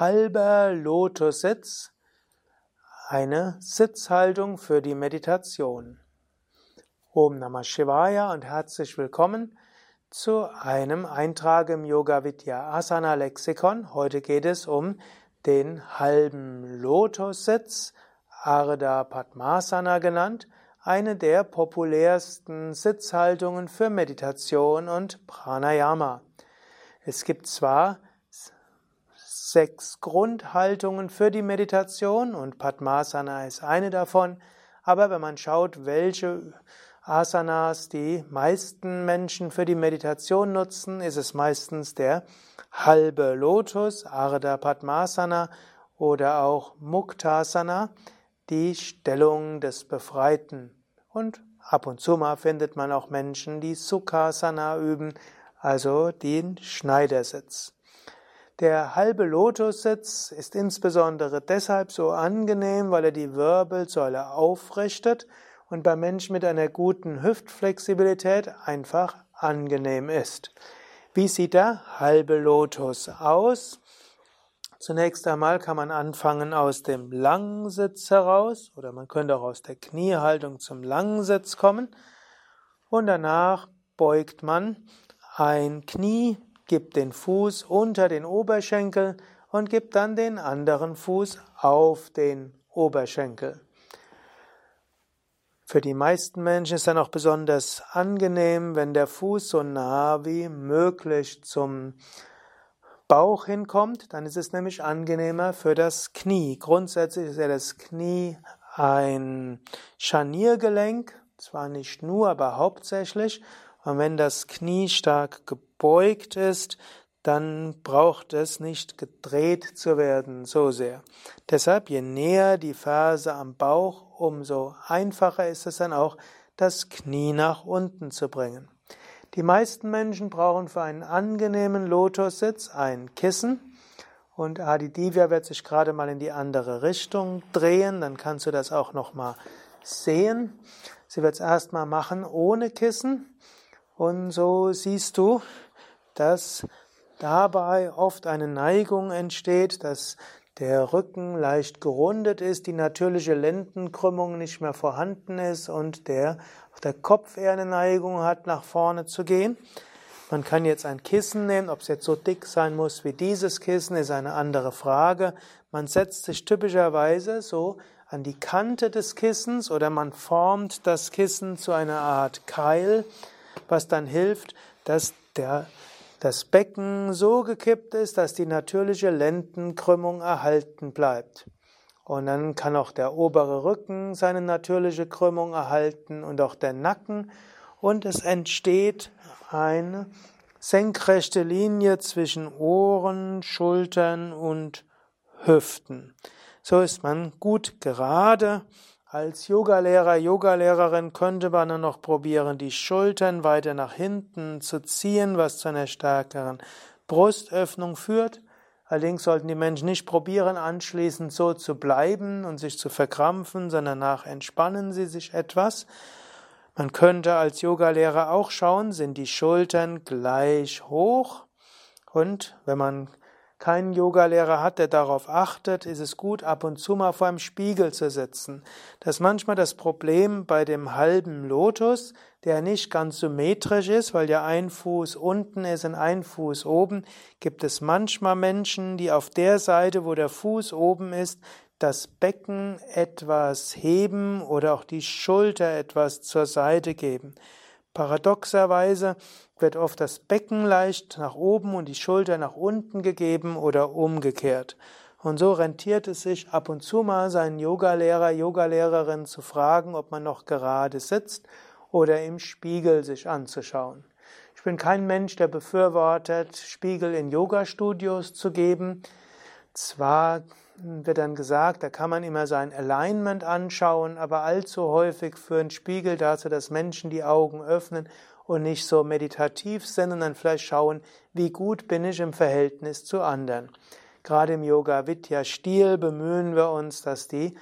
halber Lotussitz, eine Sitzhaltung für die Meditation. Om Namah Shivaya und herzlich willkommen zu einem Eintrag im Yoga Vidya Asana Lexikon. Heute geht es um den halben Lotussitz, Ardha Padmasana genannt, eine der populärsten Sitzhaltungen für Meditation und Pranayama. Es gibt zwar sechs Grundhaltungen für die Meditation und Padmasana ist eine davon. Aber wenn man schaut, welche Asanas die meisten Menschen für die Meditation nutzen, ist es meistens der halbe Lotus, Ardha Padmasana oder auch Muktasana, die Stellung des Befreiten. Und ab und zu mal findet man auch Menschen, die Sukhasana üben, also den Schneidersitz. Der halbe Lotussitz ist insbesondere deshalb so angenehm, weil er die Wirbelsäule aufrichtet und bei Menschen mit einer guten Hüftflexibilität einfach angenehm ist. Wie sieht der halbe Lotus aus? Zunächst einmal kann man anfangen aus dem Langsitz heraus oder man könnte auch aus der Kniehaltung zum Langsitz kommen und danach beugt man ein Knie Gib den Fuß unter den Oberschenkel und gib dann den anderen Fuß auf den Oberschenkel. Für die meisten Menschen ist dann auch besonders angenehm, wenn der Fuß so nah wie möglich zum Bauch hinkommt, dann ist es nämlich angenehmer für das Knie. Grundsätzlich ist ja das Knie ein Scharniergelenk, zwar nicht nur, aber hauptsächlich. Und wenn das Knie stark gebeugt ist, dann braucht es nicht gedreht zu werden so sehr. Deshalb, je näher die Ferse am Bauch, umso einfacher ist es dann auch, das Knie nach unten zu bringen. Die meisten Menschen brauchen für einen angenehmen Lotussitz ein Kissen. Und Adi Divya wird sich gerade mal in die andere Richtung drehen, dann kannst du das auch noch mal sehen. Sie wird es erstmal machen ohne Kissen. Und so siehst du, dass dabei oft eine Neigung entsteht, dass der Rücken leicht gerundet ist, die natürliche Lendenkrümmung nicht mehr vorhanden ist und der, der Kopf eher eine Neigung hat, nach vorne zu gehen. Man kann jetzt ein Kissen nehmen, ob es jetzt so dick sein muss wie dieses Kissen, ist eine andere Frage. Man setzt sich typischerweise so an die Kante des Kissens oder man formt das Kissen zu einer Art Keil was dann hilft, dass der, das Becken so gekippt ist, dass die natürliche Lendenkrümmung erhalten bleibt. Und dann kann auch der obere Rücken seine natürliche Krümmung erhalten und auch der Nacken. Und es entsteht eine senkrechte Linie zwischen Ohren, Schultern und Hüften. So ist man gut gerade als Yogalehrer, Yogalehrerin könnte man dann noch probieren, die Schultern weiter nach hinten zu ziehen, was zu einer stärkeren Brustöffnung führt. Allerdings sollten die Menschen nicht probieren, anschließend so zu bleiben und sich zu verkrampfen, sondern nach entspannen sie sich etwas. Man könnte als Yogalehrer auch schauen, sind die Schultern gleich hoch? Und wenn man keinen Yogalehrer hat, der darauf achtet, ist es gut, ab und zu mal vor einem Spiegel zu sitzen. Das ist manchmal das Problem bei dem halben Lotus, der nicht ganz symmetrisch ist, weil ja ein Fuß unten ist und ein Fuß oben, gibt es manchmal Menschen, die auf der Seite, wo der Fuß oben ist, das Becken etwas heben oder auch die Schulter etwas zur Seite geben. Paradoxerweise wird oft das Becken leicht nach oben und die Schulter nach unten gegeben oder umgekehrt. Und so rentiert es sich ab und zu mal seinen Yogalehrer, Yogalehrerin zu fragen, ob man noch gerade sitzt oder im Spiegel sich anzuschauen. Ich bin kein Mensch, der befürwortet, Spiegel in Yogastudios zu geben. Zwar wird dann gesagt, da kann man immer sein Alignment anschauen, aber allzu häufig führen Spiegel dazu, dass Menschen die Augen öffnen und nicht so meditativ sind und dann vielleicht schauen, wie gut bin ich im Verhältnis zu anderen. Gerade im Yoga Vidya Stil bemühen wir uns, dass die,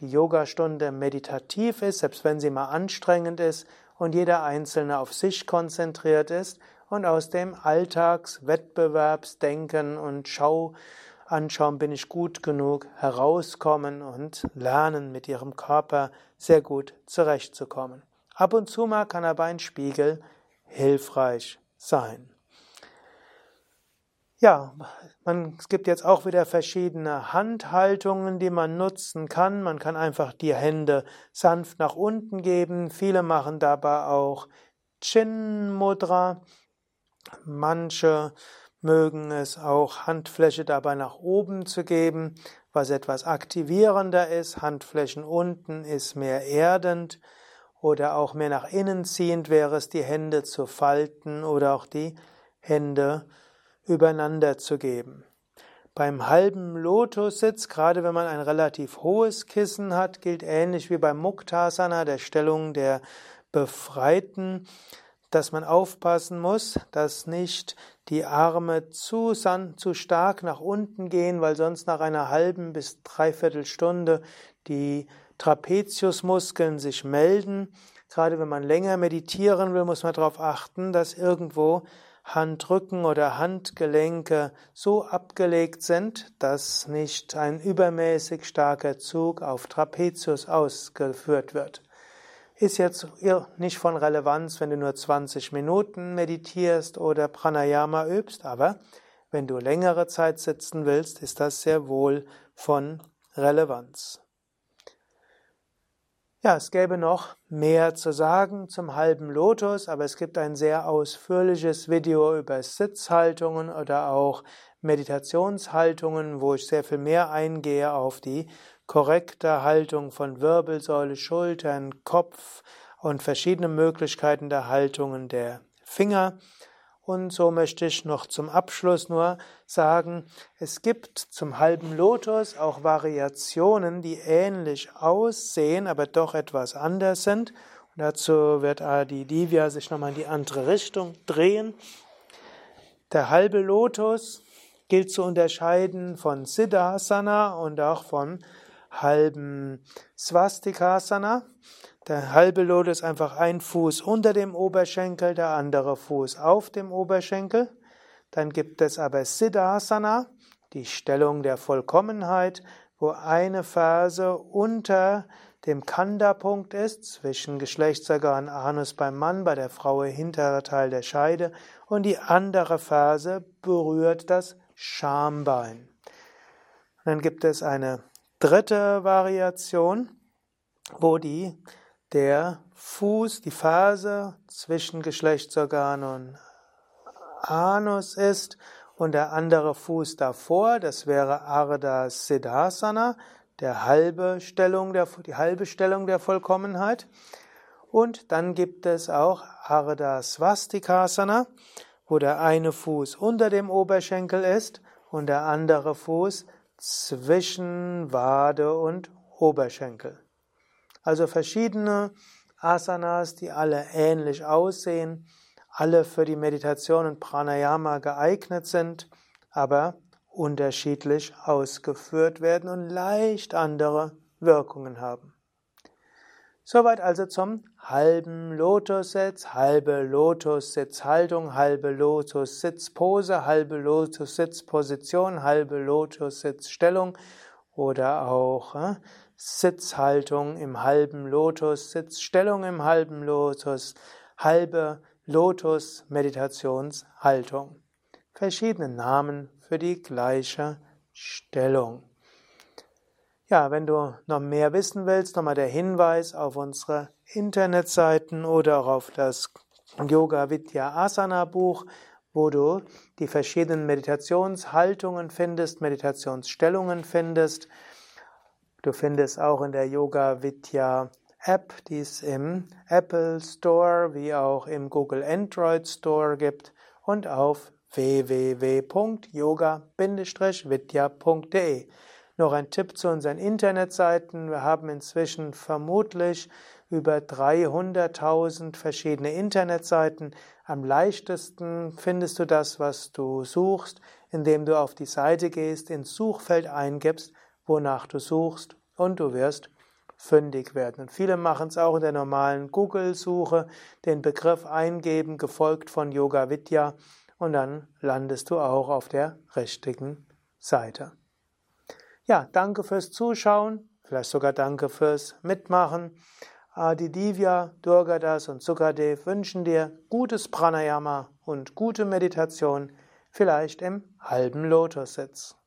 die Yogastunde meditativ ist, selbst wenn sie mal anstrengend ist und jeder Einzelne auf sich konzentriert ist und aus dem Alltagswettbewerbsdenken und Schau anschauen, bin ich gut genug, herauskommen und lernen, mit ihrem Körper sehr gut zurechtzukommen. Ab und zu mal kann aber ein Spiegel hilfreich sein. Ja, man, es gibt jetzt auch wieder verschiedene Handhaltungen, die man nutzen kann. Man kann einfach die Hände sanft nach unten geben. Viele machen dabei auch Chin Mudra. Manche mögen es auch Handfläche dabei nach oben zu geben, was etwas aktivierender ist. Handflächen unten ist mehr erdend oder auch mehr nach innen ziehend wäre es, die Hände zu falten oder auch die Hände übereinander zu geben. Beim halben Lotussitz, gerade wenn man ein relativ hohes Kissen hat, gilt ähnlich wie beim Muktasana, der Stellung der Befreiten, dass man aufpassen muss, dass nicht die Arme zu, zu stark nach unten gehen, weil sonst nach einer halben bis dreiviertel Stunde die Trapeziusmuskeln sich melden. Gerade wenn man länger meditieren will, muss man darauf achten, dass irgendwo Handrücken oder Handgelenke so abgelegt sind, dass nicht ein übermäßig starker Zug auf Trapezius ausgeführt wird. Ist jetzt nicht von Relevanz, wenn du nur 20 Minuten meditierst oder Pranayama übst, aber wenn du längere Zeit sitzen willst, ist das sehr wohl von Relevanz. Ja, es gäbe noch mehr zu sagen zum halben Lotus, aber es gibt ein sehr ausführliches Video über Sitzhaltungen oder auch Meditationshaltungen, wo ich sehr viel mehr eingehe auf die korrekte Haltung von Wirbelsäule, Schultern, Kopf und verschiedene Möglichkeiten der Haltungen der Finger. Und so möchte ich noch zum Abschluss nur sagen, es gibt zum halben Lotus auch Variationen, die ähnlich aussehen, aber doch etwas anders sind. Und dazu wird Adi Divya sich nochmal in die andere Richtung drehen. Der halbe Lotus gilt zu unterscheiden von Siddhasana und auch von halben Swastikasana. Der halbe Lotus ist einfach ein Fuß unter dem Oberschenkel, der andere Fuß auf dem Oberschenkel. Dann gibt es aber Siddhasana, die Stellung der Vollkommenheit, wo eine Ferse unter dem Kanda-Punkt ist, zwischen Geschlechtsorgan Anus beim Mann, bei der Frau hinterer Teil der Scheide, und die andere Ferse berührt das Schambein. dann gibt es eine dritte Variation, wo die der Fuß, die Phase zwischen Geschlechtsorgan und Anus ist und der andere Fuß davor, das wäre Ardha Siddhasana, der halbe Stellung der, die halbe Stellung der Vollkommenheit. Und dann gibt es auch Ardha Swastikasana, wo der eine Fuß unter dem Oberschenkel ist und der andere Fuß zwischen Wade und Oberschenkel. Also verschiedene Asanas, die alle ähnlich aussehen, alle für die Meditation und Pranayama geeignet sind, aber unterschiedlich ausgeführt werden und leicht andere Wirkungen haben. Soweit also zum halben Lotussitz, halbe Lotussitzhaltung, halbe Lotussitzpose, halbe Lotussitzposition, halbe Lotussitzstellung oder auch äh, Sitzhaltung im halben Lotus, Sitzstellung im halben Lotus, halbe Lotus-Meditationshaltung. Verschiedene Namen für die gleiche Stellung. Ja, wenn du noch mehr wissen willst, nochmal der Hinweis auf unsere Internetseiten oder auch auf das Yoga Vidya Asana Buch, wo du die verschiedenen Meditationshaltungen findest, Meditationsstellungen findest. Du findest auch in der Yoga Vidya App, die es im Apple Store wie auch im Google Android Store gibt und auf www.yoga-vidya.de. Noch ein Tipp zu unseren Internetseiten. Wir haben inzwischen vermutlich über 300.000 verschiedene Internetseiten. Am leichtesten findest du das, was du suchst, indem du auf die Seite gehst, ins Suchfeld eingibst wonach du suchst, und du wirst fündig werden. Und viele machen es auch in der normalen Google-Suche, den Begriff eingeben, gefolgt von Yoga Vidya, und dann landest du auch auf der richtigen Seite. Ja, danke fürs Zuschauen, vielleicht sogar danke fürs Mitmachen. Adi Divya, Durgadas und Sukadev wünschen dir gutes Pranayama und gute Meditation, vielleicht im halben Lotussitz.